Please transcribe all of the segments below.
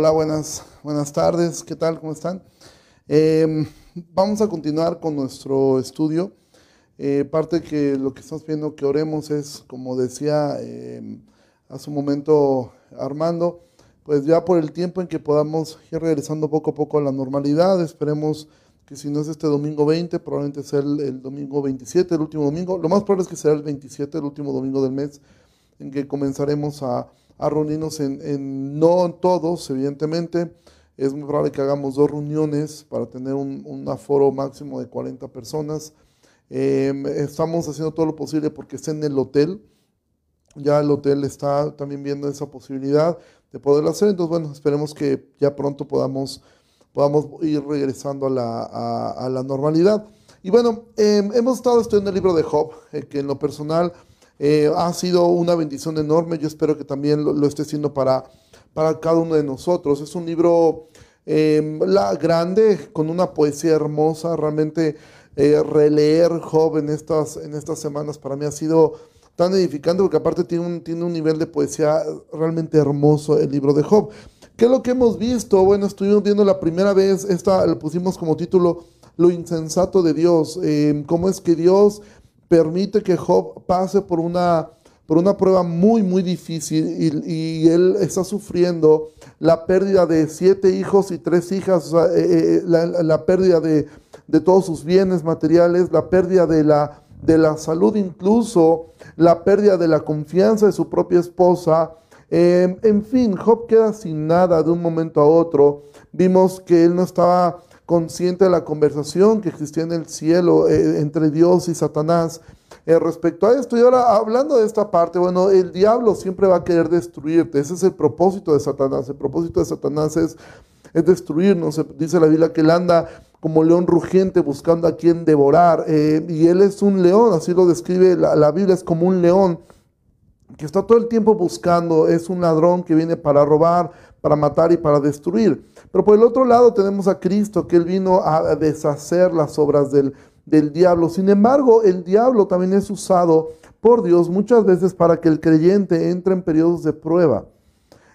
Hola, buenas, buenas tardes. ¿Qué tal? ¿Cómo están? Em, vamos a continuar con nuestro estudio. Eh, parte que lo que estamos viendo que oremos es, como decía em, hace un momento Armando, pues ya por el tiempo en que podamos ir regresando poco a poco a la normalidad, esperemos que si no es este domingo 20, probablemente sea el, el domingo 27, el último domingo. Lo más probable es que será el 27, el último domingo del mes, en que comenzaremos a a reunirnos en, no todos, evidentemente. Es muy probable que hagamos dos reuniones para tener un, aforo máximo de 40 personas. Em, estamos haciendo todo lo posible porque esté en el hotel. Ya el hotel está también viendo esa posibilidad de poderlo hacer. Entonces, bueno, esperemos que ya pronto podamos, podamos ir regresando a la, a, la normalidad. Y bueno, em, hemos estado estudiando el libro de Job, eh, que en lo personal eh, ha sido una bendición enorme. Yo espero que también lo, esté siendo para, para cada uno de nosotros. Es un libro em, grande, con una poesía hermosa. Realmente eh, releer Job en estas, en estas semanas para mí ha sido tan edificante porque aparte tiene un, tiene un nivel de poesía realmente hermoso el libro de Job. ¿Qué es lo que hemos visto? Bueno, estuvimos viendo la primera vez, esta lo pusimos como título, Lo insensato de Dios. Em, cómo es que Dios permite que Job pase por una, por una prueba muy, muy difícil y, él está sufriendo la pérdida de siete hijos y tres hijas, eh, eh, la, pérdida de, todos sus bienes materiales, la pérdida de la, de la salud incluso, la pérdida de la confianza de su propia esposa. Em, en fin, Job queda sin nada de un momento a otro. Vimos que él no estaba consciente de la conversación que existía en el cielo eh, entre Dios y Satanás eh, respecto a esto. Y ahora, hablando de esta parte, bueno, el diablo siempre va a querer destruirte. Ese es el propósito de Satanás. El propósito de Satanás es, es destruirnos. Dice la Biblia que él anda como león rugiente buscando a quien devorar. Eh, y él es un león, así lo describe la, la Biblia, es como un león que está todo el tiempo buscando, es un ladrón que viene para robar, para matar y para destruir. Pero por el otro lado tenemos a Cristo, que Él vino a deshacer las obras del, diablo. Sin embargo, el diablo también es usado por Dios muchas veces para que el creyente entre en periodos de prueba.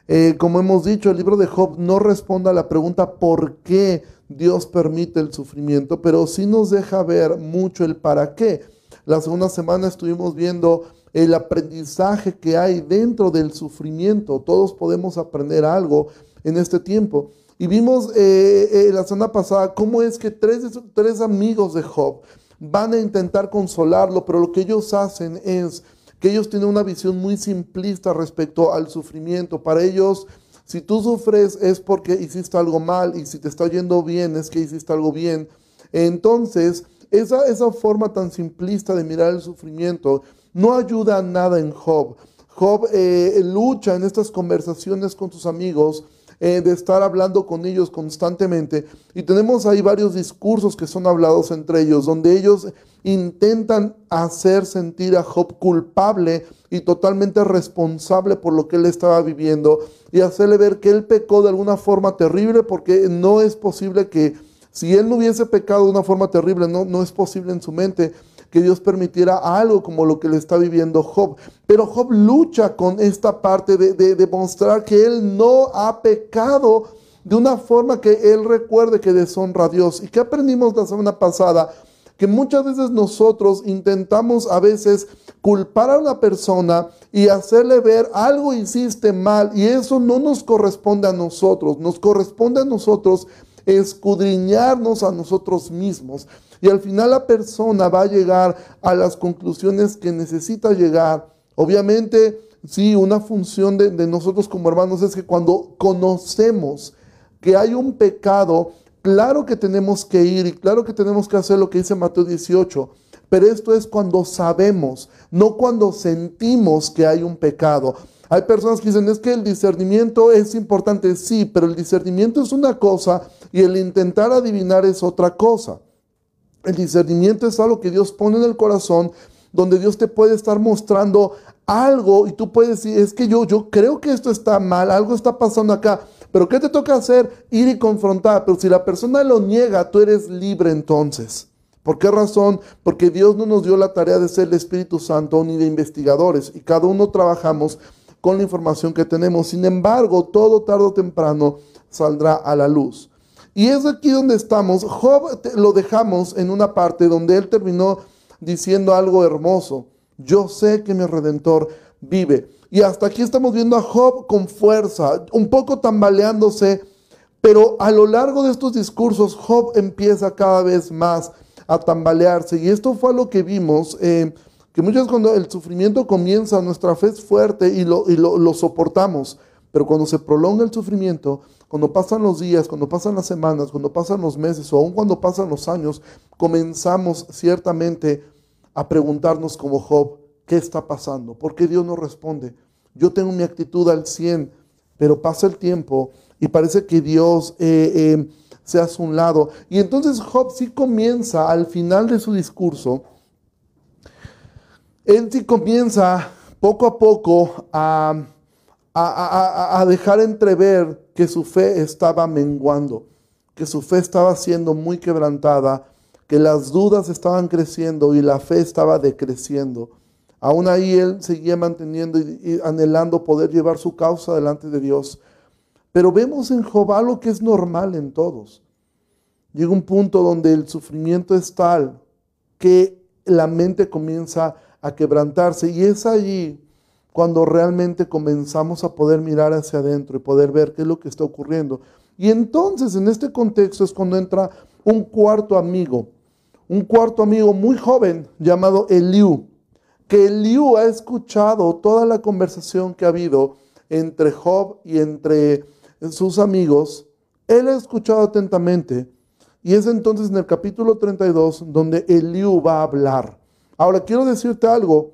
Eh, como hemos dicho, el libro de Job no responde a la pregunta por qué Dios permite el sufrimiento, pero sí nos deja ver mucho el para qué. La segunda semana estuvimos viendo el aprendizaje que hay dentro del sufrimiento. Todos podemos aprender algo en este tiempo. Y vimos eh, eh, la semana pasada cómo es que tres, tres amigos de Job van a intentar consolarlo, pero lo que ellos hacen es que ellos tienen una visión muy simplista respecto al sufrimiento. Para ellos, si tú sufres es porque hiciste algo mal y si te está yendo bien es que hiciste algo bien. Entonces, esa, esa forma tan simplista de mirar el sufrimiento no ayuda a nada en Job. Job eh, lucha en estas conversaciones con sus amigos eh, de estar hablando con ellos constantemente. Y tenemos ahí varios discursos que son hablados entre ellos, donde ellos intentan hacer sentir a Job culpable y totalmente responsable por lo que él estaba viviendo y hacerle ver que él pecó de alguna forma terrible porque no es posible que si él no hubiese pecado de una forma terrible, no, no es posible en su mente que Dios permitiera algo como lo que le está viviendo Job. Pero Job lucha con esta parte de, demostrar que él no ha pecado de una forma que él recuerde que deshonra a Dios. ¿Y qué aprendimos la semana pasada? Que muchas veces nosotros intentamos a veces culpar a una persona y hacerle ver algo hiciste mal y eso no nos corresponde a nosotros, nos corresponde a nosotros escudriñarnos a nosotros mismos. Y al final la persona va a llegar a las conclusiones que necesita llegar. Obviamente, sí, una función de, nosotros como hermanos es que cuando conocemos que hay un pecado, claro que tenemos que ir y claro que tenemos que hacer lo que dice Mateo 18. Pero esto es cuando sabemos, no cuando sentimos que hay un pecado. Hay personas que dicen, es que el discernimiento es importante, sí, pero el discernimiento es una cosa y el intentar adivinar es otra cosa. El discernimiento es algo que Dios pone en el corazón, donde Dios te puede estar mostrando algo y tú puedes decir, es que yo, yo creo que esto está mal, algo está pasando acá. Pero ¿qué te toca hacer? Ir y confrontar. Pero si la persona lo niega, tú eres libre entonces. ¿Por qué razón? Porque Dios no nos dio la tarea de ser el Espíritu Santo ni de investigadores. Y cada uno trabajamos con la información que tenemos. Sin embargo, todo tarde o temprano saldrá a la luz. Y es aquí donde estamos. Job lo dejamos en una parte donde él terminó diciendo algo hermoso. Yo sé que mi redentor vive. Y hasta aquí estamos viendo a Job con fuerza, un poco tambaleándose, pero a lo largo de estos discursos Job empieza cada vez más a tambalearse. Y esto fue lo que vimos, eh, que muchas veces cuando el sufrimiento comienza, nuestra fe es fuerte y, lo, y lo soportamos. Pero cuando se prolonga el sufrimiento, cuando pasan los días, cuando pasan las semanas, cuando pasan los meses o aún cuando pasan los años, comenzamos ciertamente a preguntarnos como Job, ¿qué está pasando? ¿Por qué Dios no responde? Yo tengo mi actitud al 100, pero pasa el tiempo y parece que Dios eh, eh, se hace un lado. Y entonces Job sí comienza al final de su discurso, él sí comienza poco a poco a a, dejar entrever que su fe estaba menguando, que su fe estaba siendo muy quebrantada, que las dudas estaban creciendo y la fe estaba decreciendo. Aún ahí él seguía manteniendo y, anhelando poder llevar su causa delante de Dios. Pero vemos en Jehová lo que es normal en todos. Llega un punto donde el sufrimiento es tal que la mente comienza a quebrantarse y es allí cuando realmente comenzamos a poder mirar hacia adentro y poder ver qué es lo que está ocurriendo. Y entonces en este contexto es cuando entra un cuarto amigo, un cuarto amigo muy joven llamado Eliú, que Eliú ha escuchado toda la conversación que ha habido entre Job y entre sus amigos. Él ha escuchado atentamente y es entonces en el capítulo 32 donde Eliú va a hablar. Ahora quiero decirte algo,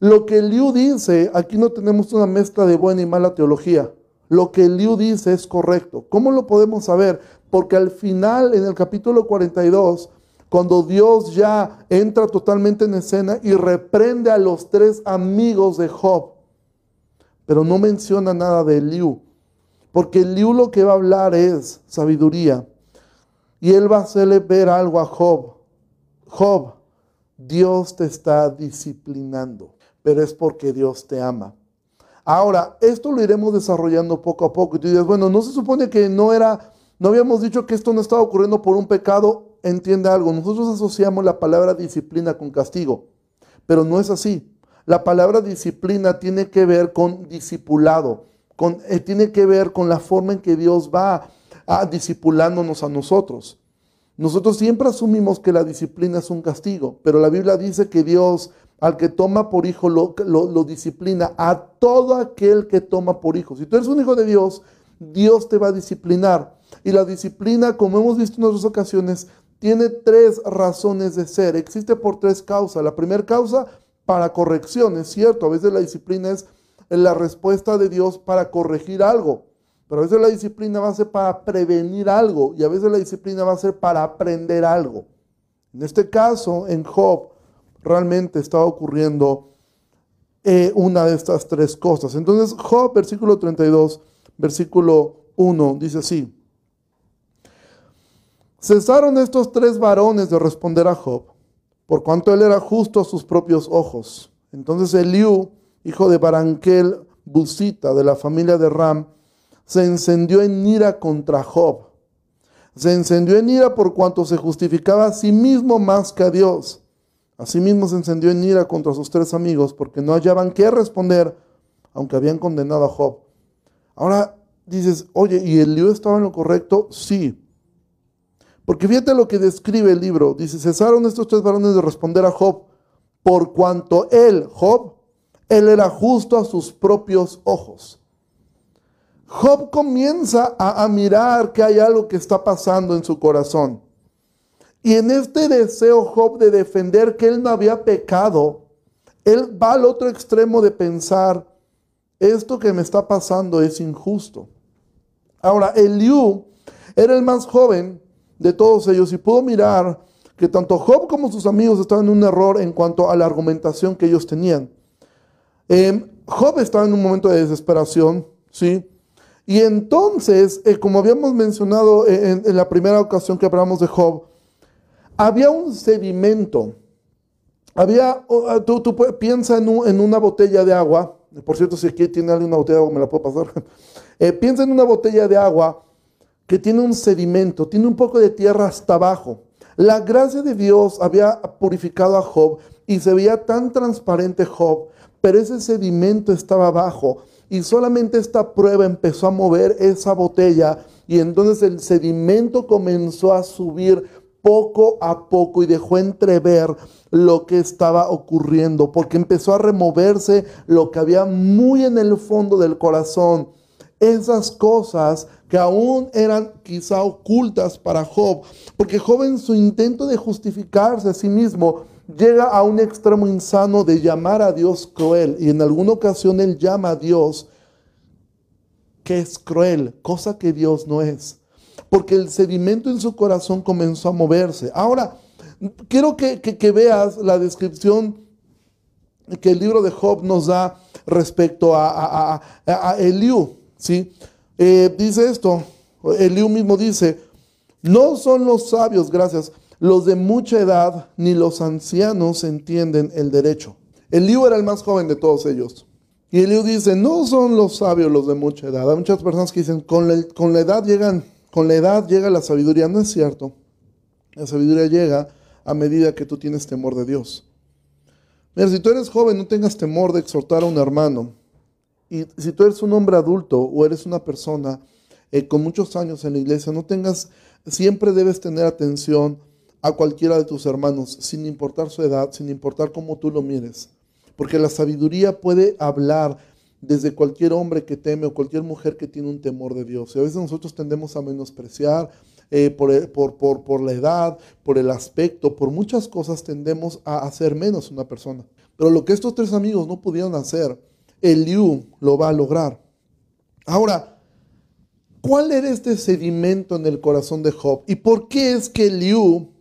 lo que Liu dice, aquí no tenemos una mezcla de buena y mala teología. Lo que Liu dice es correcto. ¿Cómo lo podemos saber? Porque al final, en el capítulo 42, cuando Dios ya entra totalmente en escena y reprende a los tres amigos de Job, pero no menciona nada de Liu, porque Liu lo que va a hablar es sabiduría, y él va a hacerle ver algo a Job. Job, Dios te está disciplinando pero es porque Dios te ama. Ahora, esto lo iremos desarrollando poco a poco. Y tú dices, bueno, no se supone que no era, no habíamos dicho que esto no estaba ocurriendo por un pecado. Entiende algo, nosotros asociamos la palabra disciplina con castigo, pero no es así. La palabra disciplina tiene que ver con discipulado, con, eh, tiene que ver con la forma en que Dios va a, discipulándonos a nosotros. Nosotros siempre asumimos que la disciplina es un castigo, pero la Biblia dice que Dios al que toma por hijo lo, disciplina, a todo aquel que toma por hijo. Si tú eres un hijo de Dios, Dios te va a disciplinar. Y la disciplina, como hemos visto en otras ocasiones, tiene tres razones de ser. Existe por tres causas. La primera causa, para corrección, es cierto. A veces la disciplina es la respuesta de Dios para corregir algo. Pero a veces la disciplina va a ser para prevenir algo. Y a veces la disciplina va a ser para aprender algo. En este caso, en Job, realmente estaba ocurriendo eh, una de estas tres cosas. Entonces, Job, versículo 32, versículo 1, dice así. Cesaron estos tres varones de responder a Job, por cuanto él era justo a sus propios ojos. Entonces Eliú, hijo de Baranquel Busita, de la familia de Ram, se encendió en ira contra Job. Se encendió en ira por cuanto se justificaba a sí mismo más que a Dios Asimismo se encendió en ira contra sus tres amigos porque no hallaban qué responder, aunque habían condenado a Job. Ahora dices, oye, ¿y el lío estaba en lo correcto? Sí. Porque fíjate lo que describe el libro. Dice, cesaron estos tres varones de responder a Job, por cuanto él, Job, él era justo a sus propios ojos. Job comienza a, a mirar que hay algo que está pasando en su corazón. Y en este deseo Job de defender que él no había pecado, él va al otro extremo de pensar, esto que me está pasando es injusto. Ahora, Eliú era el más joven de todos ellos y pudo mirar que tanto Job como sus amigos estaban en un error en cuanto a la argumentación que ellos tenían. Em, Job estaba en un momento de desesperación, ¿sí? Y entonces, eh, como habíamos mencionado en, en, la primera ocasión que hablamos de Job, había un sedimento. Había, ah, tú, tú piensa en, una botella de agua, Por cierto, si aquí tiene alguien una botella de agua, me la puedo pasar. Eh, piensa en una botella de agua que tiene un sedimento, tiene un poco de tierra hasta abajo. La gracia de Dios había purificado a Job y se veía tan transparente Job, pero ese sedimento estaba abajo y solamente esta prueba empezó a mover esa botella y entonces el sedimento comenzó a subir poco a poco y dejó entrever lo que estaba ocurriendo, porque empezó a removerse lo que había muy en el fondo del corazón, esas cosas que aún eran quizá ocultas para Job, porque Job en su intento de justificarse a sí mismo llega a un extremo insano de llamar a Dios cruel, y en alguna ocasión él llama a Dios que es cruel, cosa que Dios no es porque el sedimento en su corazón comenzó a moverse. Ahora, quiero que, veas la descripción que el libro de Job nos da respecto a, a, Eliú. ¿sí? Eh, dice esto, Eliú mismo dice, no son los sabios, gracias, los de mucha edad, ni los ancianos entienden el derecho. Eliú era el más joven de todos ellos. Y Eliú dice, no son los sabios los de mucha edad. Hay muchas personas que dicen, con con la edad llegan con la edad llega la sabiduría. No es cierto. La sabiduría llega a medida que tú tienes temor de Dios. Mira, si tú eres joven, no tengas temor de exhortar a un hermano. Y si tú eres un hombre adulto o eres una persona eh, con muchos años en la iglesia, no tengas, siempre debes tener atención a cualquiera de tus hermanos, sin importar su edad, sin importar cómo tú lo mires. Porque la sabiduría puede hablar desde cualquier hombre que teme o cualquier mujer que tiene un temor de Dios. Y a veces nosotros tendemos a menospreciar eh, por, por, la edad, por el aspecto, por muchas cosas tendemos a hacer menos una persona. Pero lo que estos tres amigos no pudieron hacer, Eliú lo va a lograr. Ahora, ¿cuál era este sedimento en el corazón de Job? ¿Y por qué es que Eliú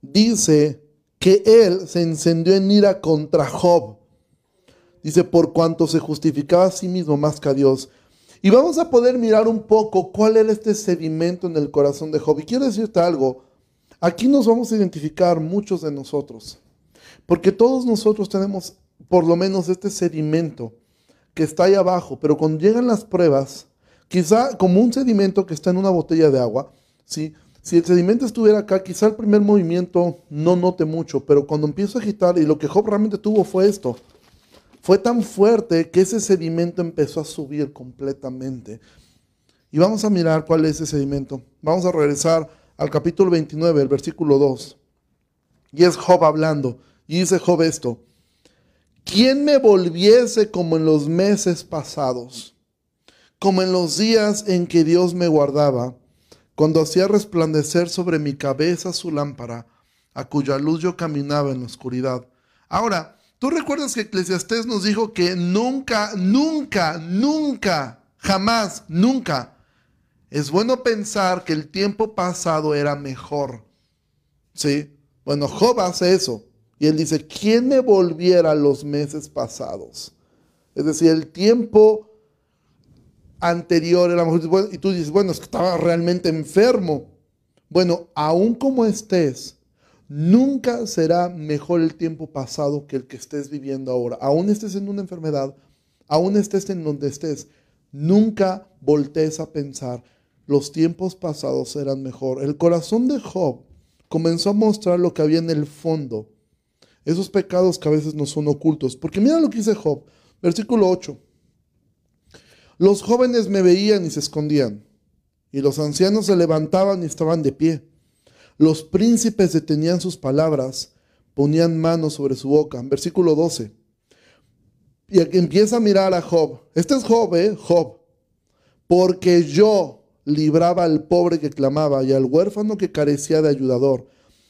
dice que él se encendió en ira contra Job? Dice, por cuanto se justificaba a sí mismo más que a Dios. Y vamos a poder mirar un poco cuál era este sedimento en el corazón de Job. Y quiero decirte algo, aquí nos vamos a identificar muchos de nosotros, porque todos nosotros tenemos por lo menos este sedimento que está ahí abajo, pero cuando llegan las pruebas, quizá como un sedimento que está en una botella de agua, ¿sí? si el sedimento estuviera acá, quizá el primer movimiento no note mucho, pero cuando empiezo a agitar, y lo que Job realmente tuvo fue esto, fue tan fuerte que ese sedimento empezó a subir completamente. Y vamos a mirar cuál es ese sedimento. Vamos a regresar al capítulo 29, el versículo 2. Y es Job hablando. Y dice Job esto. ¿Quién me volviese como en los meses pasados? Como en los días en que Dios me guardaba, cuando hacía resplandecer sobre mi cabeza su lámpara, a cuya luz yo caminaba en la oscuridad. Ahora, Tú recuerdas que Eclesiastés nos dijo que nunca, nunca, nunca, jamás, nunca es bueno pensar que el tiempo pasado era mejor. ¿Sí? Bueno, Job hace eso. Y él dice, ¿quién me volviera los meses pasados? Es decir, el tiempo anterior era mejor. Y tú dices, bueno, es que estaba realmente enfermo. Bueno, aún como estés, Nunca será mejor el tiempo pasado que el que estés viviendo ahora. Aún estés en una enfermedad, aún estés en donde estés, nunca voltees a pensar, los tiempos pasados eran mejor. El corazón de Job comenzó a mostrar lo que había en el fondo, esos pecados que a veces no son ocultos. Porque mira lo que dice Job, versículo 8. Los jóvenes me veían y se escondían, y los ancianos se levantaban y estaban de pie. Los príncipes detenían sus palabras, ponían manos sobre su boca. Versículo 12. Y empieza a mirar a Job. Este es Job, ¿eh? Job. Porque yo libraba al pobre que clamaba y al huérfano que carecía de ayudador.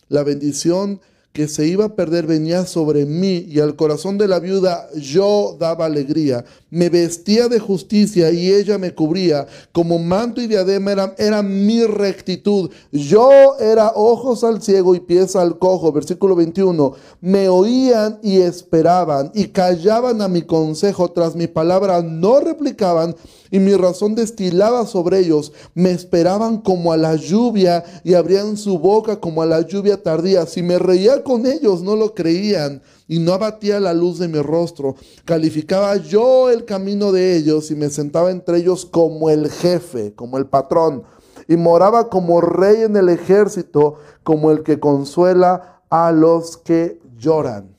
La bendición que se iba a perder venía sobre mí y al corazón de la viuda yo daba alegría. Me vestía de justicia y ella me cubría. Como manto y diadema era, era mi rectitud. Yo era ojos al ciego y pies al cojo. Versículo 21. Me oían y esperaban y callaban a mi consejo. Tras mi palabra no replicaban y mi razón destilaba sobre ellos. Me esperaban como a la lluvia y abrían su boca como a la lluvia tardía. Si me reía con ellos, no lo creían y no abatía la luz de mi rostro. Calificaba yo el camino de ellos y me sentaba entre ellos como el jefe, como el patrón, y moraba como rey en el ejército, como el que consuela a los que lloran.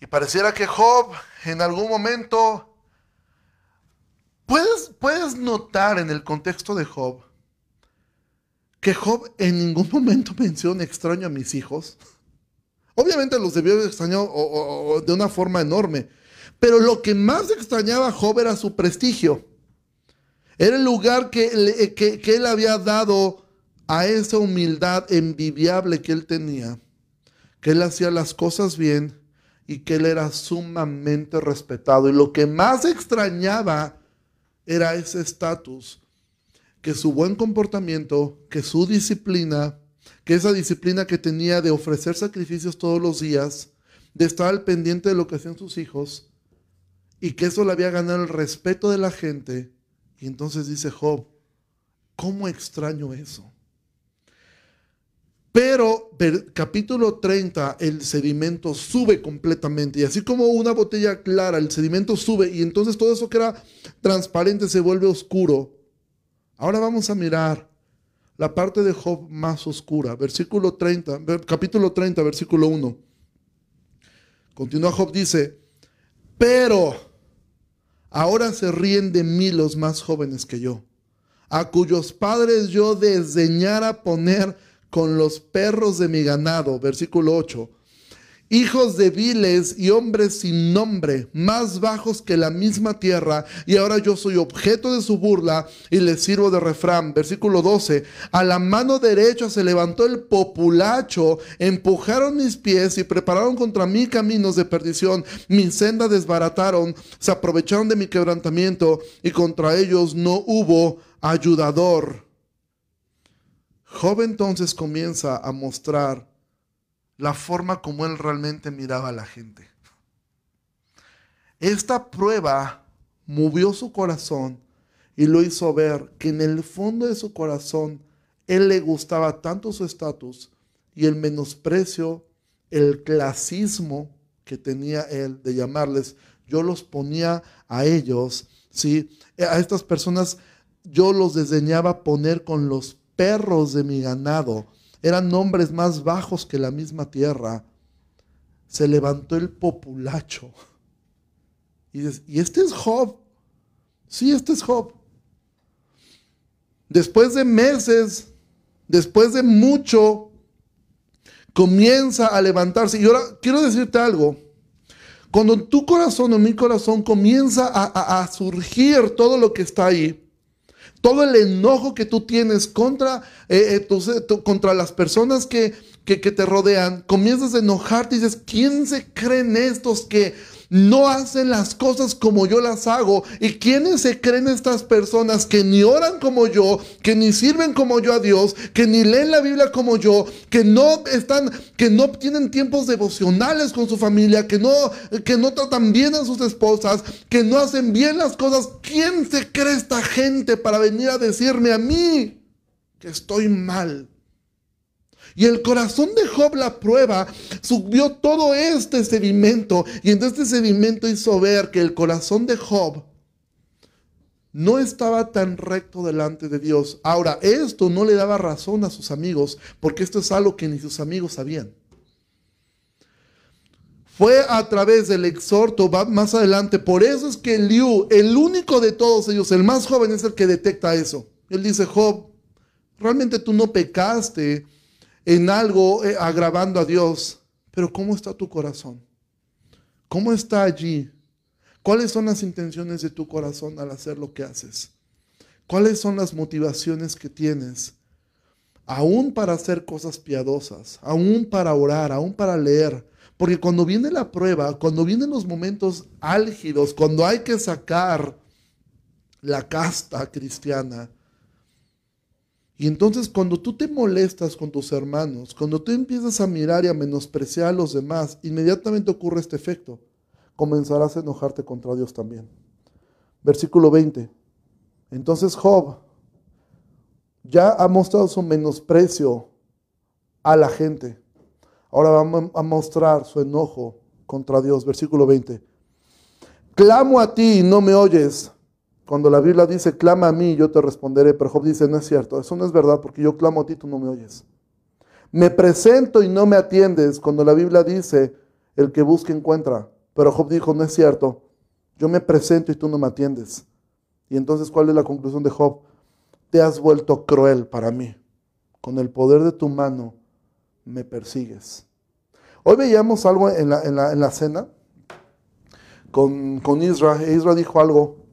Y pareciera que Job en algún momento, puedes, puedes notar en el contexto de Job, que Job en ningún momento menciona extraño a mis hijos. Obviamente los debió de extrañar de una forma enorme, pero lo que más extrañaba a Job era su prestigio. Era el lugar que, que, que él había dado a esa humildad envidiable que él tenía, que él hacía las cosas bien y que él era sumamente respetado. Y lo que más extrañaba era ese estatus, que su buen comportamiento, que su disciplina, que esa disciplina que tenía de ofrecer sacrificios todos los días, de estar al pendiente de lo que hacían sus hijos, y que eso le había ganado el respeto de la gente. Y entonces dice Job, ¿cómo extraño eso? Pero capítulo 30, el sedimento sube completamente. Y así como una botella clara, el sedimento sube y entonces todo eso que era transparente se vuelve oscuro. Ahora vamos a mirar la parte de Job más oscura. Versículo 30, capítulo 30, versículo 1. Continúa Job, dice, pero ahora se ríen de mí los más jóvenes que yo, a cuyos padres yo desdeñara poner con los perros de mi ganado. Versículo 8. Hijos de viles y hombres sin nombre, más bajos que la misma tierra, y ahora yo soy objeto de su burla y les sirvo de refrán. Versículo 12. A la mano derecha se levantó el populacho, empujaron mis pies y prepararon contra mí caminos de perdición. Mi senda desbarataron, se aprovecharon de mi quebrantamiento y contra ellos no hubo ayudador. Job entonces comienza a mostrar la forma como él realmente miraba a la gente. Esta prueba movió su corazón y lo hizo ver que en el fondo de su corazón él le gustaba tanto su estatus y el menosprecio, el clasismo que tenía él de llamarles, yo los ponía a ellos, ¿sí? A estas personas yo los desdeñaba poner con los perros de mi ganado. Eran nombres más bajos que la misma tierra. Se levantó el populacho. Y, y este es Job. Sí, este es Job. Después de meses, después de mucho, comienza a levantarse. Y ahora quiero decirte algo. Cuando tu corazón o mi corazón comienza a, a surgir todo lo que está ahí, todo el enojo que tú tienes contra, eh, eh, contra las personas que, que, que, te rodean, comienzas a enojarte y dices, ¿quién se creen estos que no hacen las cosas como yo las hago. ¿Y quiénes se creen estas personas que ni oran como yo, que ni sirven como yo a Dios, que ni leen la Biblia como yo, que no están, que no tienen tiempos devocionales con su familia, que no, que no tratan bien a sus esposas, que no hacen bien las cosas? ¿Quién se cree esta gente para venir a decirme a mí que estoy mal? Y el corazón de Job la prueba, subió todo este sedimento. Y entonces este sedimento hizo ver que el corazón de Job no estaba tan recto delante de Dios. Ahora, esto no le daba razón a sus amigos, porque esto es algo que ni sus amigos sabían. Fue a través del exhorto, va más adelante. Por eso es que Liu, el único de todos ellos, el más joven, es el que detecta eso. Él dice, Job, realmente tú no pecaste en algo eh, agravando a Dios, pero ¿cómo está tu corazón? ¿Cómo está allí? ¿Cuáles son las intenciones de tu corazón al hacer lo que haces? ¿Cuáles son las motivaciones que tienes? Aún para hacer cosas piadosas, aún para orar, aún para leer. Porque cuando viene la prueba, cuando vienen los momentos álgidos, cuando hay que sacar la casta cristiana, y entonces cuando tú te molestas con tus hermanos, cuando tú empiezas a mirar y a menospreciar a los demás, inmediatamente ocurre este efecto. Comenzarás a enojarte contra Dios también. Versículo 20. Entonces Job ya ha mostrado su menosprecio a la gente, Ahora vamos a mostrar su enojo contra Dios. Versículo 20. Clamo a ti y no me oyes. Cuando la Biblia dice, clama a mí, yo te responderé. Pero Job dice, no es cierto. Eso no es verdad porque yo clamo a ti, tú no me oyes. Me presento y no me atiendes. Cuando la Biblia dice, el que busca encuentra. Pero Job dijo, no es cierto. Yo me presento y tú no me atiendes. Y entonces, ¿cuál es la conclusión de Job? Te has vuelto cruel para mí. Con el poder de tu mano me persigues. Hoy veíamos algo en la, en la, cena con, con Isra. Isra dijo algo.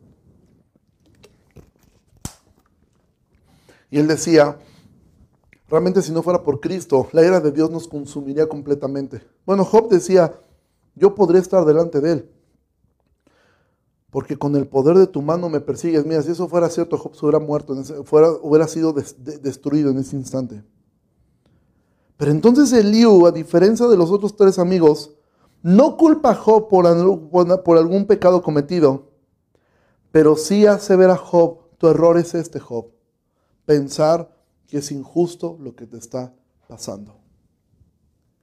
Y él decía, realmente si no fuera por Cristo, la ira de Dios nos consumiría completamente. Bueno, Job decía, yo podría estar delante de él. Porque con el poder de tu mano me persigues. Mira, si eso fuera cierto, Job se hubiera muerto, hubiera sido destruido en ese instante. Pero entonces Eliú, a diferencia de los otros tres amigos, no culpa a Job por, por algún pecado cometido, pero sí hace ver a Job, tu error es este, Job, pensar que es injusto lo que te está pasando.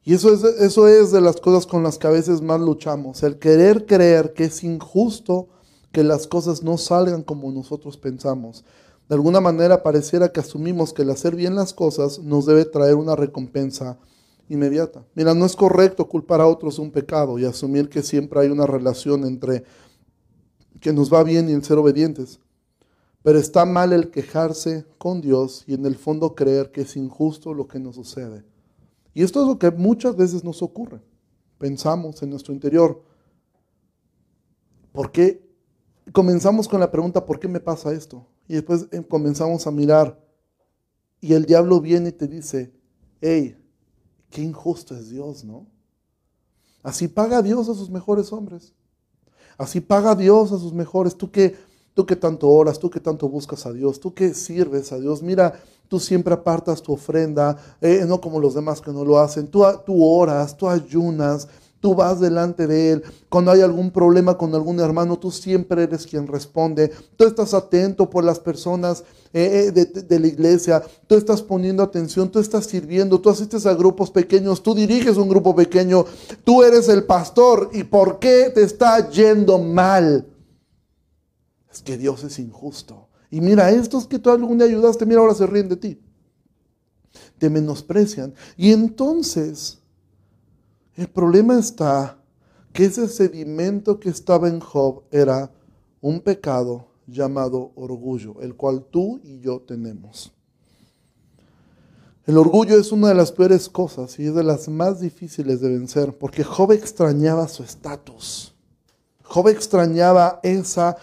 Y eso es, eso es de las cosas con las que a veces más luchamos, el querer creer que es injusto que las cosas no salgan como nosotros pensamos. De alguna manera pareciera que asumimos que el hacer bien las cosas nos debe traer una recompensa inmediata. Mira, no es correcto culpar a otros un pecado y asumir que siempre hay una relación entre que nos va bien y el ser obedientes. Pero está mal el quejarse con Dios y en el fondo creer que es injusto lo que nos sucede. Y esto es lo que muchas veces nos ocurre. Pensamos en nuestro interior, ¿por qué? Comenzamos con la pregunta, ¿por qué me pasa esto? Y después em, comenzamos a mirar y el diablo viene y te dice, hey, qué injusto es Dios, ¿no? Así paga Dios a sus mejores hombres. Así paga Dios a sus mejores. Tú que, tú que tanto oras, tú que tanto buscas a Dios, tú que sirves a Dios. Mira, tú siempre apartas tu ofrenda, eh, no como los demás que no lo hacen. Tú, tú oras, tú ayunas, Tú vas delante de Él. Cuando hay algún problema con algún hermano, tú siempre eres quien responde. Tú estás atento por las personas eh, eh, de, la iglesia. Tú estás poniendo atención, tú estás sirviendo, tú asistes a grupos pequeños, tú diriges un grupo pequeño. Tú eres el pastor. ¿Y por qué te está yendo mal? Que Dios es injusto. Y mira, estos que tú algún día ayudaste, mira, ahora se ríen de ti. Te menosprecian. Y entonces el problema está que ese sedimento que estaba en Job era un pecado llamado orgullo, el cual tú y yo tenemos. El orgullo es una de las peores cosas y es de las más difíciles de vencer, porque Job extrañaba su estatus. Job extrañaba esa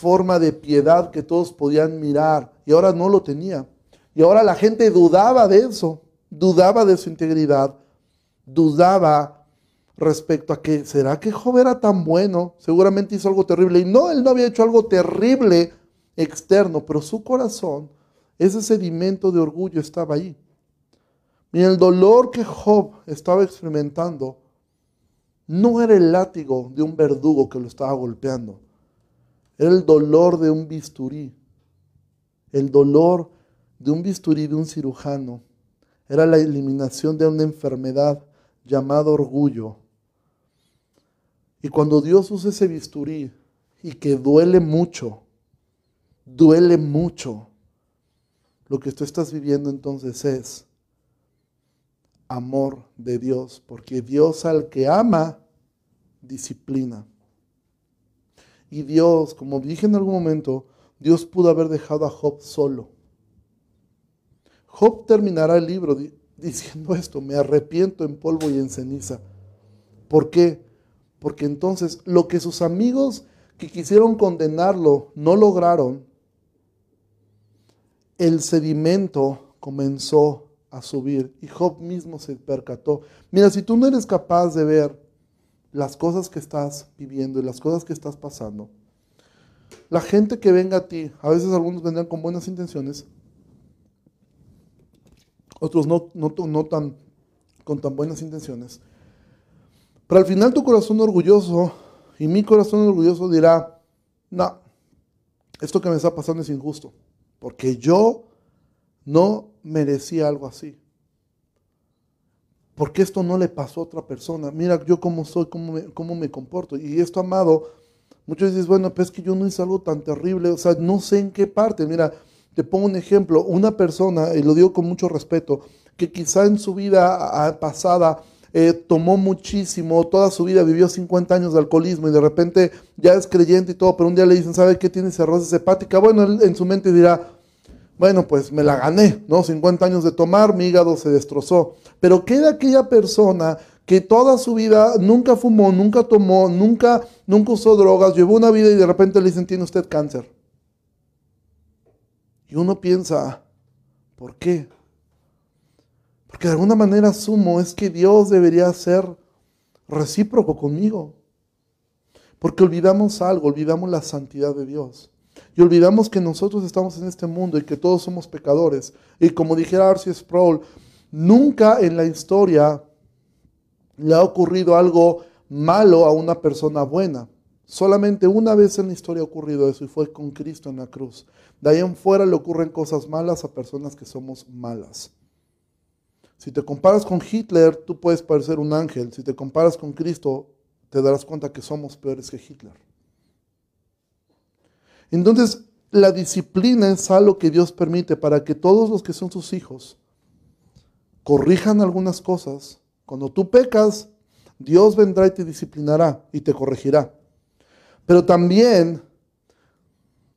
forma de piedad que todos podían mirar y ahora no lo tenía. Y ahora la gente dudaba de eso, dudaba de su integridad, dudaba respecto a que, ¿será que Job era tan bueno? Seguramente hizo algo terrible. Y no, él no había hecho algo terrible externo, pero su corazón, ese sedimento de orgullo estaba ahí. Y el dolor que Job estaba experimentando no era el látigo de un verdugo que lo estaba golpeando. Era el dolor de un bisturí. El dolor de un bisturí de un cirujano. Era la eliminación de una enfermedad llamado orgullo. Y cuando Dios usa ese bisturí y que duele mucho, duele mucho, lo que tú estás viviendo entonces es amor de Dios, porque Dios al que ama, disciplina. Y Dios, como dije en algún momento, Dios pudo haber dejado a Job solo. Job terminará el libro diciendo esto, me arrepiento en polvo y en ceniza. ¿Por qué? Porque entonces lo que sus amigos que quisieron condenarlo no lograron, el sedimento comenzó a subir y Job mismo se percató. Mira, si tú no eres capaz de ver las cosas que estás viviendo y las cosas que estás pasando, la gente que venga a ti, a veces algunos vendrán con buenas intenciones, otros no, no, tan, con tan buenas intenciones. Pero al final tu corazón orgulloso y mi corazón orgulloso dirá, no, esto que me está pasando es injusto, porque yo no merecía algo así. Porque esto no le pasó a otra persona. Mira yo cómo soy, cómo me, cómo me comporto. Y esto, amado, muchos dicen, bueno, pues es que yo no hice algo tan terrible, o sea, no sé en qué parte. Mira, te pongo un ejemplo, una persona, y lo digo con mucho respeto, que quizá en su vida pasada eh, tomó muchísimo, toda su vida vivió 50 años de alcoholismo y de repente ya es creyente y todo, pero un día le dicen, ¿sabe qué tiene cirrosis hepática? Bueno, él en su mente dirá, bueno, pues me la gané, ¿no? 50 años de tomar, mi hígado se destrozó. Pero queda aquella persona que toda su vida nunca fumó, nunca tomó, nunca, nunca usó drogas, llevó una vida y de repente le dicen, tiene usted cáncer. Y uno piensa, ¿por qué? Porque de alguna manera asumo es que Dios debería ser recíproco conmigo. Porque olvidamos algo, olvidamos la santidad de Dios. Y olvidamos que nosotros estamos en este mundo y que todos somos pecadores. Y como dijera Arcee Sproul, nunca en la historia le ha ocurrido algo malo a una persona buena. Solamente una vez en la historia ha ocurrido eso y fue con Cristo en la cruz. De ahí en fuera le ocurren cosas malas a personas que somos malas. Si te comparas con Hitler, tú puedes parecer un ángel. Si te comparas con Cristo, te darás cuenta que somos peores que Hitler. Entonces, la disciplina es algo que Dios permite para que todos los que son sus hijos corrijan algunas cosas. Cuando tú pecas, Dios vendrá y te disciplinará y te corregirá. Pero también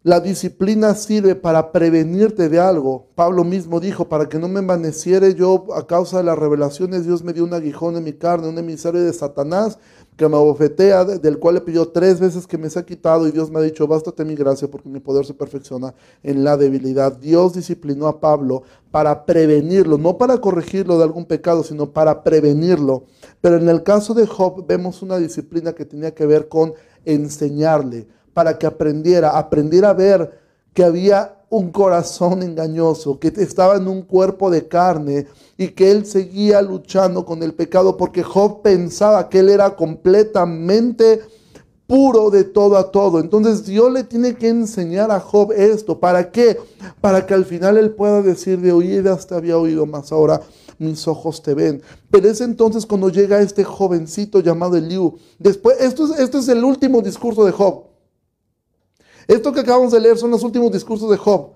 la disciplina sirve para prevenirte de algo. Pablo mismo dijo, para que no me envaneciere yo a causa de las revelaciones, Dios me dio un aguijón en mi carne, un emisario de Satanás que me abofetea, del cual le pidió tres veces que me se ha quitado y Dios me ha dicho, bástate mi gracia porque mi poder se perfecciona en la debilidad. Dios disciplinó a Pablo para prevenirlo, no para corregirlo de algún pecado, sino para prevenirlo. Pero en el caso de Job vemos una disciplina que tenía que ver con enseñarle para que aprendiera, aprendiera a ver que había un corazón engañoso, que estaba en un cuerpo de carne y que él seguía luchando con el pecado porque Job pensaba que él era completamente puro de todo a todo. Entonces Dios le tiene que enseñar a Job esto. ¿Para qué? Para que al final él pueda decir de oídas te había oído, más ahora mis ojos te ven. Pero es entonces cuando llega este jovencito llamado Eliú. Después, esto es, esto es el último discurso de Job. Esto que acabamos de leer son los últimos discursos de Job.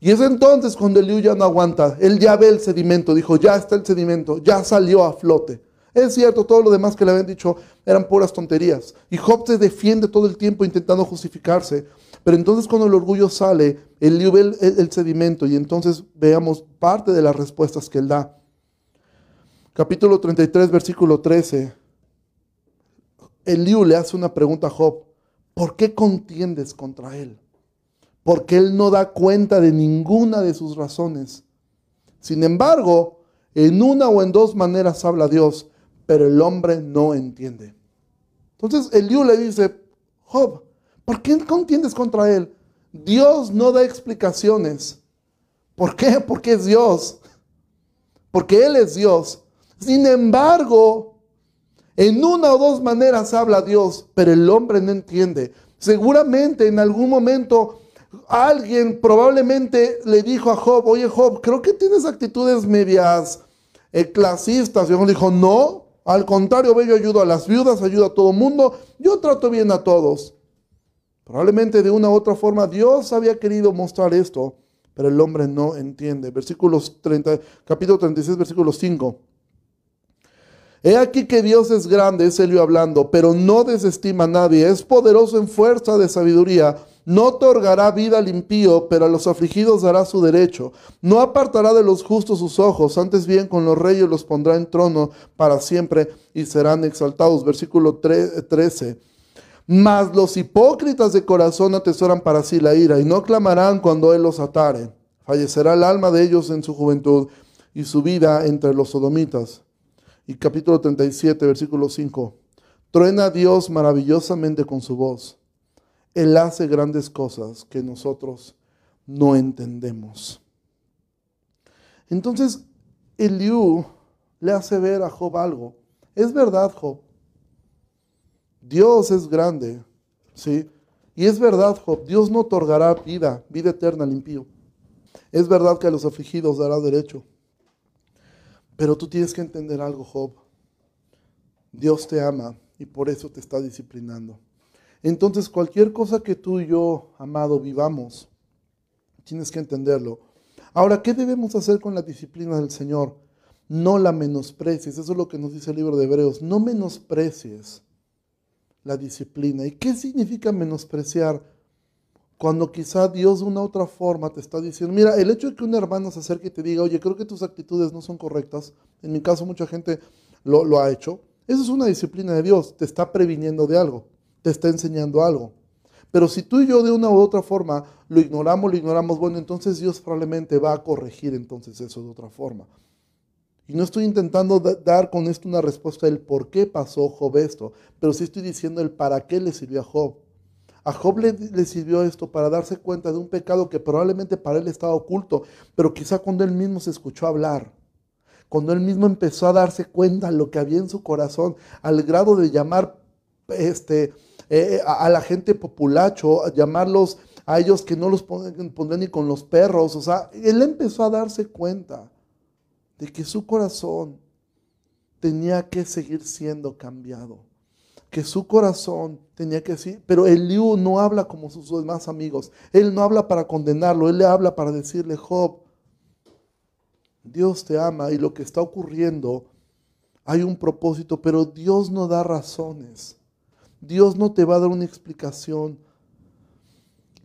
Y es entonces cuando Eliú ya no aguanta. Él ya ve el sedimento, dijo, ya está el sedimento, ya salió a flote. Es cierto, todo lo demás que le habían dicho eran puras tonterías. Y Job se defiende todo el tiempo intentando justificarse. Pero entonces cuando el orgullo sale, Eliú ve el, sedimento y entonces veamos parte de las respuestas que él da. Capítulo 33, versículo 13. Eliú le hace una pregunta a Job. ¿Por qué contiendes contra él? Porque él no da cuenta de ninguna de sus razones. Sin embargo, en una o en dos maneras habla Dios, pero el hombre no entiende. Entonces Eliú le dice, Job, ¿por qué contiendes contra él? Dios no da explicaciones. ¿Por qué? Porque es Dios. Porque Él es Dios. Sin embargo, en una o dos maneras habla Dios, pero el hombre no entiende. Seguramente en algún momento alguien probablemente le dijo a Job, oye Job, creo que tienes actitudes medias clasistas. Y Job dijo, no, al contrario, yo ayudo a las viudas, ayudo a todo mundo, yo trato bien a todos. Probablemente de una u otra forma Dios había querido mostrar esto, pero el hombre no entiende. Versículos 30, capítulo 36, versículo 5. He aquí que Dios es grande, es Elio hablando, pero no desestima a nadie, es poderoso en fuerza de sabiduría, no otorgará vida al impío, pero a los afligidos dará su derecho. No apartará de los justos sus ojos, antes bien con los reyes los pondrá en trono para siempre y serán exaltados. Versículo 13. Mas los hipócritas de corazón atesoran para sí la ira y no clamarán cuando él los atare. Fallecerá el alma de ellos en su juventud y su vida entre los sodomitas. Y capítulo 37, versículo 5. Truena Dios maravillosamente con su voz. Él hace grandes cosas que nosotros no entendemos. Entonces, Eliú le hace ver a Job algo. Es verdad, Job. Dios es grande, ¿sí? Y es verdad, Job, Dios no otorgará vida, vida eterna al impío. Es verdad que a los afligidos dará derecho. Pero tú tienes que entender algo, Job. Dios te ama y por eso te está disciplinando. Entonces, cualquier cosa que tú y yo, amado, vivamos, tienes que entenderlo. Ahora, ¿qué debemos hacer con la disciplina del Señor? No la menosprecies. Eso es lo que nos dice el libro de Hebreos. No menosprecies la disciplina. ¿Y qué significa menospreciar? Cuando quizá Dios de una otra forma te está diciendo, mira, el hecho de que un hermano se acerque y te diga, oye, creo que tus actitudes no son correctas, en mi caso mucha gente lo, lo ha hecho, eso es una disciplina de Dios, te está previniendo de algo, te está enseñando algo. Pero si tú y yo de una u otra forma lo ignoramos, lo ignoramos, bueno, entonces Dios probablemente va a corregir entonces eso de otra forma. Y no estoy intentando dar con esto una respuesta del por qué pasó Job esto, pero sí estoy diciendo el para qué le sirvió a Job. A Job le, sirvió esto para darse cuenta de un pecado que probablemente para él estaba oculto, pero quizá cuando él mismo se escuchó hablar, cuando él mismo empezó a darse cuenta de lo que había en su corazón, al grado de llamar este, eh, a, la gente populacho, a llamarlos a ellos que no los pondrían ni con los perros. O sea, él empezó a darse cuenta de que su corazón tenía que seguir siendo cambiado. Que su corazón tenía que decir, pero Eliú no habla como sus demás amigos. Él no habla para condenarlo, él le habla para decirle, Job, Dios te ama y lo que está ocurriendo, hay un propósito, pero Dios no da razones. Dios no te va a dar una explicación.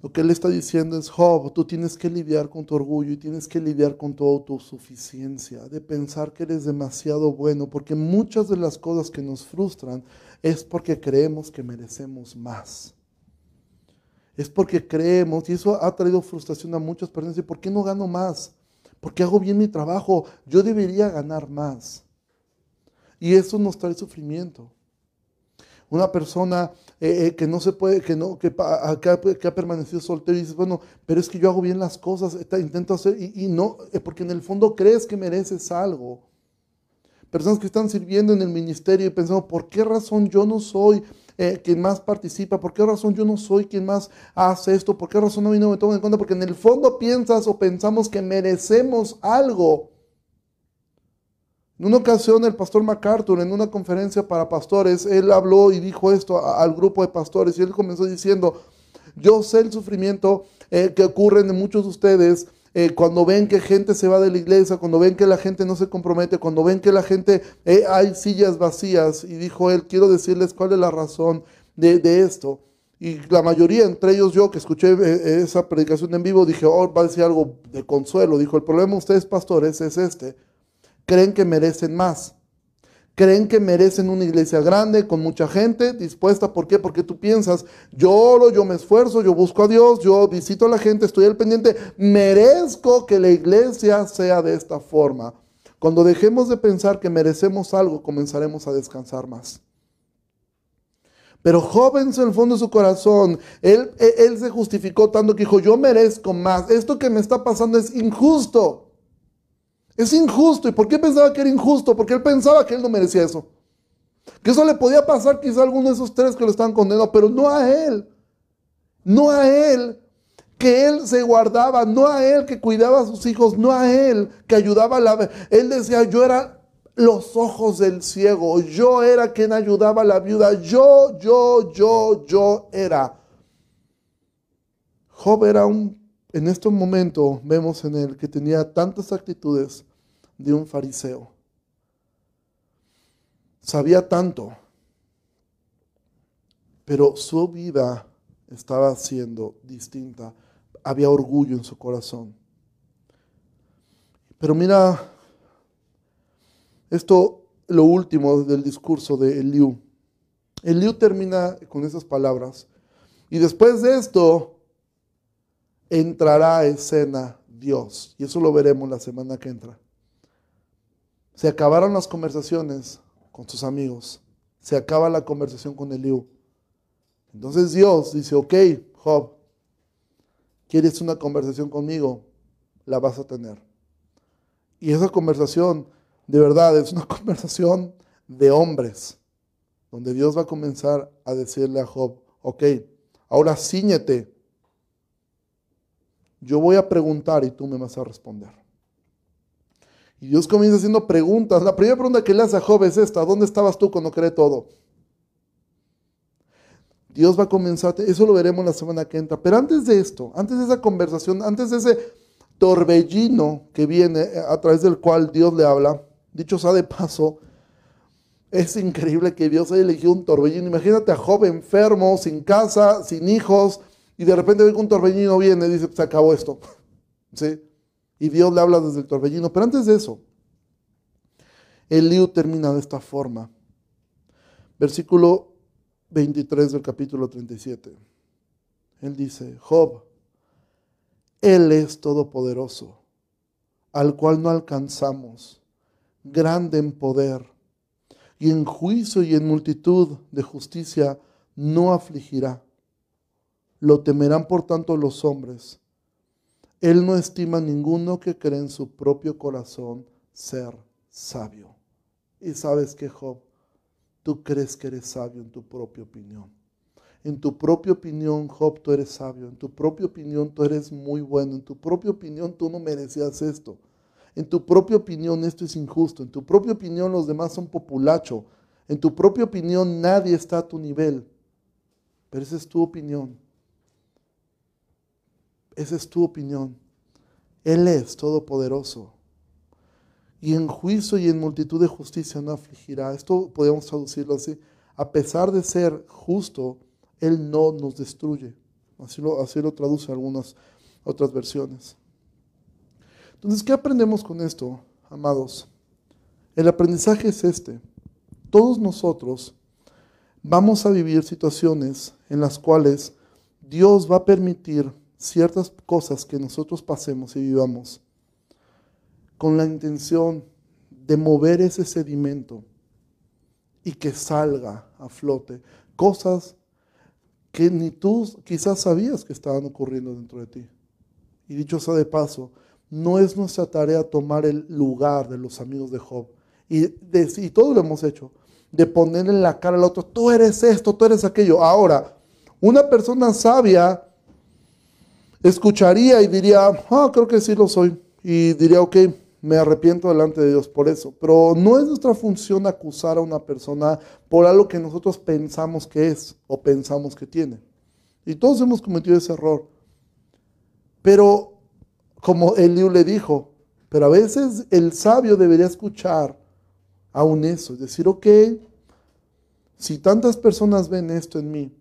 Lo que Él está diciendo es, Job, tú tienes que lidiar con tu orgullo y tienes que lidiar con tu autosuficiencia, de pensar que eres demasiado bueno, porque muchas de las cosas que nos frustran es porque creemos que merecemos más. Es porque creemos, y eso ha traído frustración a muchas personas, ¿y por qué no gano más? porque hago bien mi trabajo, yo debería ganar más. Y eso nos trae sufrimiento. Una persona eh, eh, que no se puede, que no, que, ha, permanecido soltero y dice, bueno, pero es que yo hago bien las cosas, intento hacer, y, y no, eh, porque en el fondo crees que mereces algo. Personas que están sirviendo en el ministerio y pensando, ¿por qué razón yo no soy eh, quien más participa? ¿Por qué razón yo no soy quien más hace esto? ¿Por qué razón a mí no me toman en cuenta? Porque en el fondo piensas o pensamos que merecemos algo. En una ocasión el pastor MacArthur, en una conferencia para pastores, él habló y dijo esto al grupo de pastores y él comenzó diciendo, yo sé el sufrimiento eh, que ocurre en muchos de ustedes eh, cuando ven que gente se va de la iglesia, cuando ven que la gente no se compromete, cuando ven que la gente, eh, hay sillas vacías. Y dijo él, quiero decirles cuál es la razón de, esto. Y la mayoría, entre ellos yo que escuché eh, esa predicación en vivo, dije, oh, va a decir algo de consuelo. Dijo, el problema de ustedes, pastores, es este. Creen que merecen más creen que merecen una iglesia grande, con mucha gente dispuesta. ¿Por qué? Porque tú piensas, yo oro, yo me esfuerzo, yo busco a Dios, yo visito a la gente, estoy al pendiente, merezco que la iglesia sea de esta forma. Cuando dejemos de pensar que merecemos algo, comenzaremos a descansar más. Pero joven en el fondo de su corazón, él, él se justificó tanto que dijo, yo merezco más, esto que me está pasando es injusto. Es injusto. ¿Y por qué pensaba que era injusto? Porque él pensaba que él no merecía eso. Que eso le podía pasar quizá a alguno de esos tres que lo estaban condenando, pero no a él. No a él que él se guardaba, no a él que cuidaba a sus hijos, no a él que ayudaba a la... Él decía, yo era los ojos del ciego, yo era quien ayudaba a la viuda, yo, yo, yo, yo era. Job era un en este momento vemos en él que tenía tantas actitudes de un fariseo. Sabía tanto, pero su vida estaba siendo distinta. Había orgullo en su corazón. Pero mira, esto lo último del discurso de Eliú. Eliú termina con esas palabras. Y después de esto, entrará a escena Dios. Y eso lo veremos la semana que entra. Se acabaron las conversaciones con sus amigos. Se acaba la conversación con Eliú. Entonces Dios dice, ok, Job, ¿quieres una conversación conmigo? La vas a tener. Y esa conversación, de verdad, es una conversación de hombres, donde Dios va a comenzar a decirle a Job, ok, ahora ciñete yo voy a preguntar y tú me vas a responder. Y Dios comienza haciendo preguntas. La primera pregunta que le hace a Job es esta, ¿dónde estabas tú cuando creé todo? Dios va a comenzar, eso lo veremos la semana que entra. Pero antes de esto, antes de esa conversación, antes de ese torbellino que viene a través del cual Dios le habla, dicho sea de paso, es increíble que Dios haya elegido un torbellino. Imagínate a joven enfermo, sin casa, sin hijos, y de repente ve que un torbellino viene y dice, se acabó esto. ¿Sí? Y Dios le habla desde el torbellino. Pero antes de eso, el termina de esta forma. Versículo 23 del capítulo 37. Él dice, Job, Él es todopoderoso, al cual no alcanzamos, grande en poder y en juicio y en multitud de justicia no afligirá. Lo temerán por tanto los hombres. Él no estima ninguno que cree en su propio corazón ser sabio. Y sabes que Job, tú crees que eres sabio en tu propia opinión. En tu propia opinión, Job, tú eres sabio. En tu propia opinión, tú eres muy bueno. En tu propia opinión, tú no merecías esto. En tu propia opinión esto es injusto. En tu propia opinión los demás son populacho. En tu propia opinión nadie está a tu nivel. Pero esa es tu opinión. Esa es tu opinión. Él es todopoderoso. Y en juicio y en multitud de justicia no afligirá. Esto podemos traducirlo así. A pesar de ser justo, Él no nos destruye. Así lo, así lo traduce algunas otras versiones. Entonces, ¿qué aprendemos con esto, amados? El aprendizaje es este. Todos nosotros vamos a vivir situaciones en las cuales Dios va a permitir ciertas cosas que nosotros pasemos y vivamos con la intención de mover ese sedimento y que salga a flote cosas que ni tú quizás sabías que estaban ocurriendo dentro de ti. Y dicho sea de paso, no es nuestra tarea tomar el lugar de los amigos de Job. Y, y todo lo hemos hecho. De poner en la cara al otro, tú eres esto, tú eres aquello. Ahora, una persona sabia escucharía y diría, ah, creo que sí lo soy. Y diría, ok, me arrepiento delante de Dios por eso. Pero no es nuestra función acusar a una persona por algo que nosotros pensamos que es o pensamos que tiene. Y todos hemos cometido ese error. Pero como Eliú le dijo, pero a veces el sabio debería escuchar aún eso, decir, ok, si tantas personas ven esto en mí,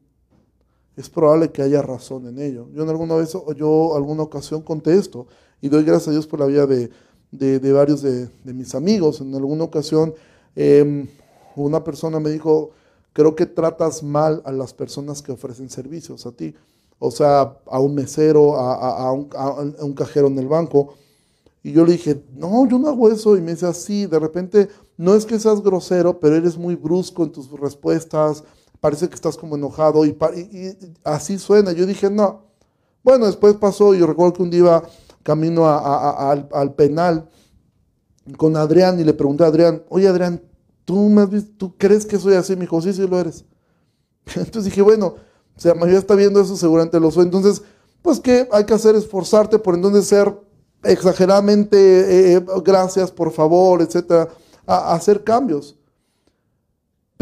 es probable que haya razón en ello. Yo en alguna vez, yo alguna ocasión contesto y doy gracias a Dios por la vida de, de, varios de, mis amigos. En alguna ocasión em, una persona me dijo, creo que tratas mal a las personas que ofrecen servicios a ti o sea, a un mesero, a, un, cajero en el banco. Y yo le dije, no, yo no hago eso. Y me dice así, de repente, no es que seas grosero, pero eres muy brusco en tus respuestas, parece que estás como enojado y, así suena. Yo dije, no. Bueno, después pasó, yo recuerdo que un día iba camino al, al, penal con Adrián y le pregunté a Adrián, oye Adrián, ¿tú, me ¿tú crees que soy así? Me dijo, sí, sí lo eres. Entonces dije, bueno, o sea, mayoría está viendo eso, seguramente lo soy. Entonces, pues, ¿qué hay que hacer? Esforzarte por entonces ser exageradamente eh, eh, gracias, por favor, etcétera, a, hacer cambios.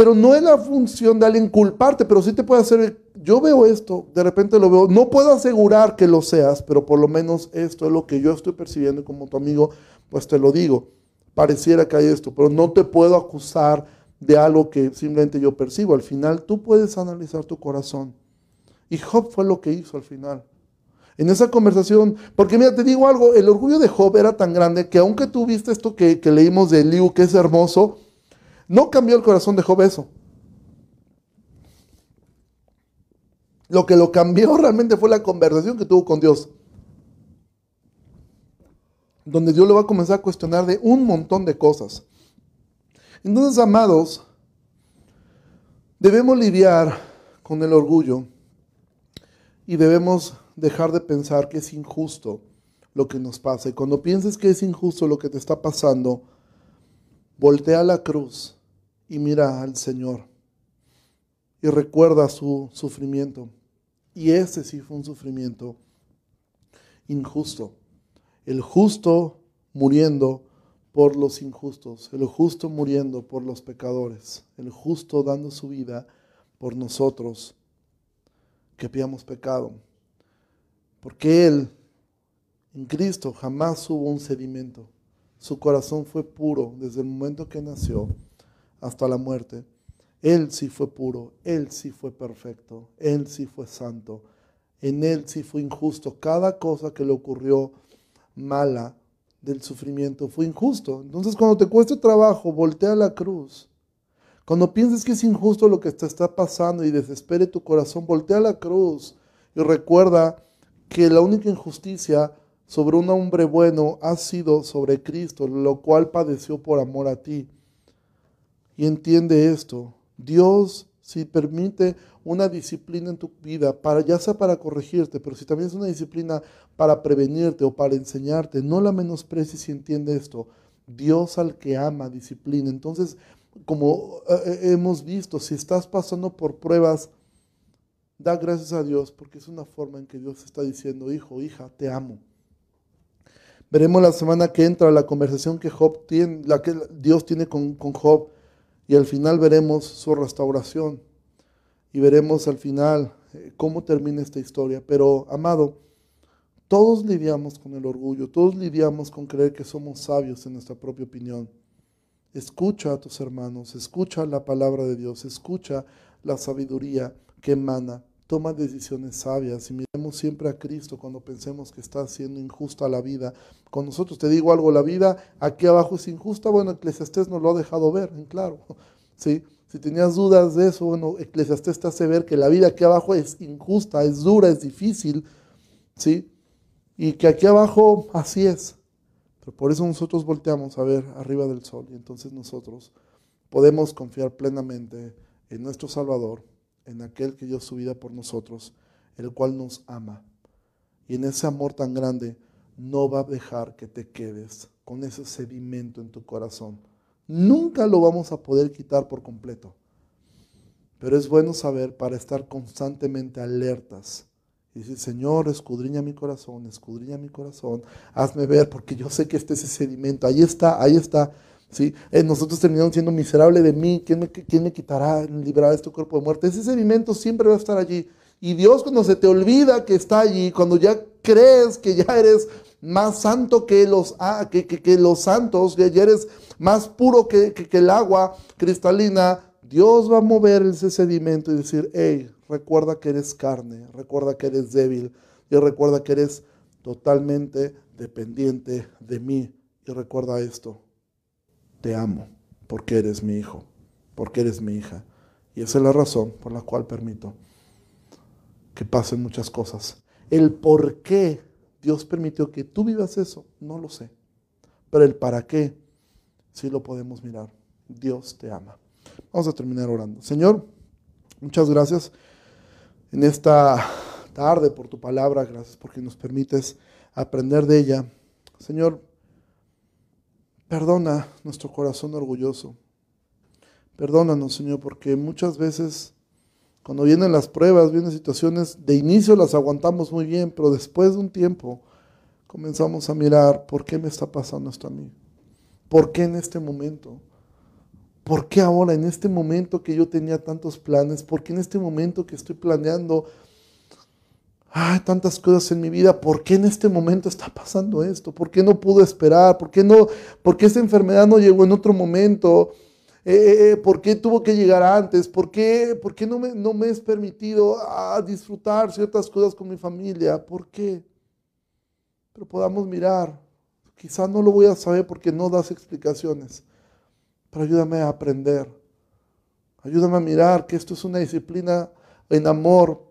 Pero no es la función de alguien culparte, pero sí te puede hacer, yo veo esto, de repente lo veo, no puedo asegurar que lo seas, pero por lo menos esto es lo que yo estoy percibiendo como tu amigo, pues te lo digo. Pareciera que hay esto, pero no te puedo acusar de algo que simplemente yo percibo. Al final tú puedes analizar tu corazón y Job fue lo que hizo al final. En esa conversación, porque mira, te digo algo, el orgullo de Job era tan grande que aunque tú viste esto que, leímos de Eliú, que es hermoso, no cambió el corazón de Job eso. Lo que lo cambió realmente fue la conversación que tuvo con Dios. Donde Dios le va a comenzar a cuestionar de un montón de cosas. Entonces, amados, debemos lidiar con el orgullo y debemos dejar de pensar que es injusto lo que nos pasa. Y cuando pienses que es injusto lo que te está pasando, voltea la cruz y mira al Señor. Y recuerda su sufrimiento. Y ese sí fue un sufrimiento injusto. El justo muriendo por los injustos, el justo muriendo por los pecadores, el justo dando su vida por nosotros que habíamos pecado. Porque Él, en Cristo, jamás hubo un sedimento. Su corazón fue puro desde el momento que nació hasta la muerte. Él sí fue puro, Él sí fue perfecto, Él sí fue santo, en Él sí fue injusto. Cada cosa que le ocurrió mala del sufrimiento fue injusto. Entonces cuando te cueste trabajo, voltea la cruz. Cuando pienses que es injusto lo que te está pasando y desespere tu corazón, voltea la cruz y recuerda que la única injusticia sobre un hombre bueno ha sido sobre Cristo, lo cual padeció por amor a ti. Y entiende esto, Dios si permite una disciplina en tu vida, para, ya sea para corregirte, pero si también es una disciplina para prevenirte o para enseñarte, no la menosprecies si entiende esto. Dios al que ama disciplina. Entonces, como eh, eh, hemos visto, si estás pasando por pruebas, da gracias a Dios porque es una forma en que Dios está diciendo, hijo, hija, te amo. Veremos la semana que entra la conversación que Job tiene, la que Dios tiene con, con Job y al final veremos su restauración y veremos al final eh, cómo termina esta historia. Pero, amado, todos lidiamos con el orgullo, todos lidiamos con creer que somos sabios en nuestra propia opinión. Escucha a tus hermanos, escucha la palabra de Dios, escucha la sabiduría que emana. Toma decisiones sabias y miremos siempre a Cristo cuando pensemos que está siendo injusta la vida. Con nosotros te digo algo, la vida aquí abajo es injusta. Bueno, Eclesiastés nos lo ha dejado ver, en claro. Si tenías dudas de eso, bueno, Eclesiastés te hace ver que la vida aquí abajo es injusta, es dura, es difícil. ¿sí? Y que aquí abajo así es. Pero por eso nosotros volteamos a ver arriba del sol y entonces nosotros podemos confiar plenamente en nuestro Salvador, en aquel que dio su vida por nosotros, el cual nos ama. Y en ese amor tan grande no va a dejar que te quedes con ese sedimento en tu corazón. Nunca lo vamos a poder quitar por completo. Pero es bueno saber para estar constantemente alertas. Y decir, Señor, escudriña mi corazón, escudriña mi corazón, hazme ver, porque yo sé que este es ese sedimento. Ahí está, ahí está. ¿Sí? Eh, nosotros terminamos siendo miserable de mí. ¿Quién me, quién me quitará, liberará este cuerpo de muerte? Ese sedimento siempre va a estar allí. Y Dios cuando se te olvida que está allí, cuando ya crees que ya eres más santo que los, ah, que, los santos, que ya eres más puro que, que, el agua cristalina, Dios va a mover ese sedimento y decir, hey, recuerda que eres carne, recuerda que eres débil y recuerda que eres totalmente dependiente de mí. Y recuerda esto, te amo porque eres mi hijo, porque eres mi hija. Y esa es la razón por la cual permito que pasen muchas cosas. El por qué Dios permitió que tú vivas eso, no lo sé. Pero el para qué, sí lo podemos mirar. Dios te ama. Vamos a terminar orando. Señor, muchas gracias en esta tarde por tu palabra. Gracias porque nos permites aprender de ella. Señor, perdona nuestro corazón orgulloso. Perdónanos, Señor, porque muchas veces cuando vienen las pruebas, vienen situaciones, de inicio las aguantamos muy bien, pero después de un tiempo comenzamos a mirar, ¿por qué me está pasando esto a mí? ¿Por qué en este momento? ¿Por qué ahora, en este momento que yo tenía tantos planes? ¿Por qué en este momento que estoy planeando hay tantas cosas en mi vida? ¿Por qué en este momento está pasando esto? ¿Por qué no pudo esperar? ¿Por qué, no, por qué esta enfermedad no llegó en otro momento? Eh, eh, eh, ¿Por qué tuvo que llegar antes? ¿Por qué, por qué no, me, no me es permitido ah, disfrutar ciertas cosas con mi familia? ¿Por qué? Pero podamos mirar. Quizá no lo voy a saber porque no das explicaciones. Pero ayúdame a aprender. Ayúdame a mirar que esto es una disciplina en amor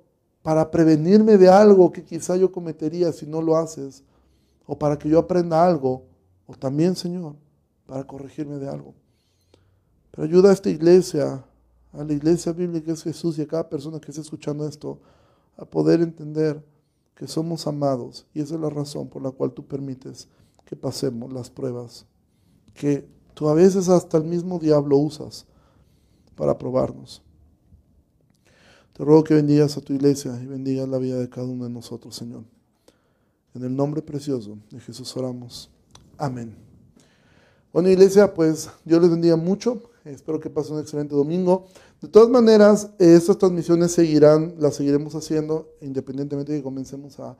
para prevenirme de algo que quizá yo cometería si no lo haces. O para que yo aprenda algo. O también, Señor, para corregirme de algo. Pero ayuda a esta iglesia, a la iglesia bíblica que es Jesús y a cada persona que esté escuchando esto, a poder entender que somos amados. Y esa es la razón por la cual tú permites que pasemos las pruebas. Que tú a veces hasta el mismo diablo usas para probarnos. Te ruego que bendigas a tu iglesia y bendigas la vida de cada uno de nosotros, Señor. En el nombre precioso de Jesús oramos. Amén. Bueno, iglesia, pues Dios les bendiga mucho. Espero que pasen un excelente domingo. De todas maneras, estas transmisiones seguirán, las seguiremos haciendo, independientemente de que comencemos a,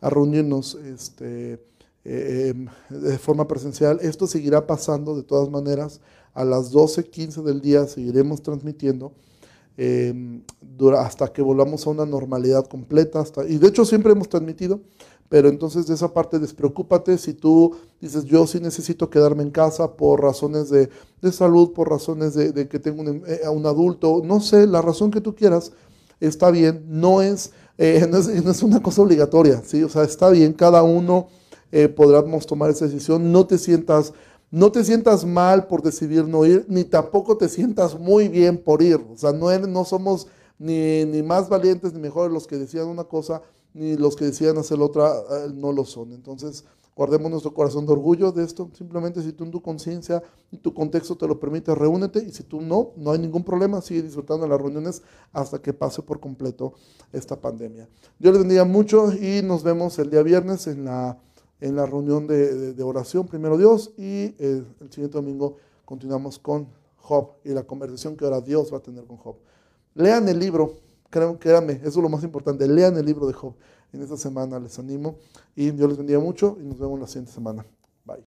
reunirnos este, eh, de forma presencial. Esto seguirá pasando de todas maneras. A las 12.15 del día seguiremos transmitiendo. Em, hasta que volvamos a una normalidad completa. Y de hecho siempre hemos transmitido, pero entonces de esa parte despreocúpate si tú dices yo sí necesito quedarme en casa por razones de, salud, por razones de, que tengo un, eh, un, adulto, no sé, la razón que tú quieras, está bien, no es, eh, no es, una cosa obligatoria, ¿sí? o sea, está bien, cada uno eh, podremos tomar esa decisión, no te sientas no te sientas mal por decidir no ir, ni tampoco te sientas muy bien por ir. O sea, no, no somos ni, ni, más valientes ni mejores los que decían una cosa, ni los que decían hacer otra, eh, no lo son. Entonces, guardemos nuestro corazón de orgullo de esto. Simplemente si tú en tu conciencia y tu contexto te lo permite, reúnete. Y si tú no, no hay ningún problema. Sigue disfrutando de las reuniones hasta que pase por completo esta pandemia. Dios les bendiga mucho y nos vemos el día viernes en la en la reunión de, oración, primero Dios, y eh, el siguiente domingo continuamos con Job y la conversación que ahora Dios va a tener con Job. Lean el libro, créanme, eso es lo más importante, lean el libro de Job. En esta semana les animo y Dios les bendiga mucho y nos vemos la siguiente semana. Bye.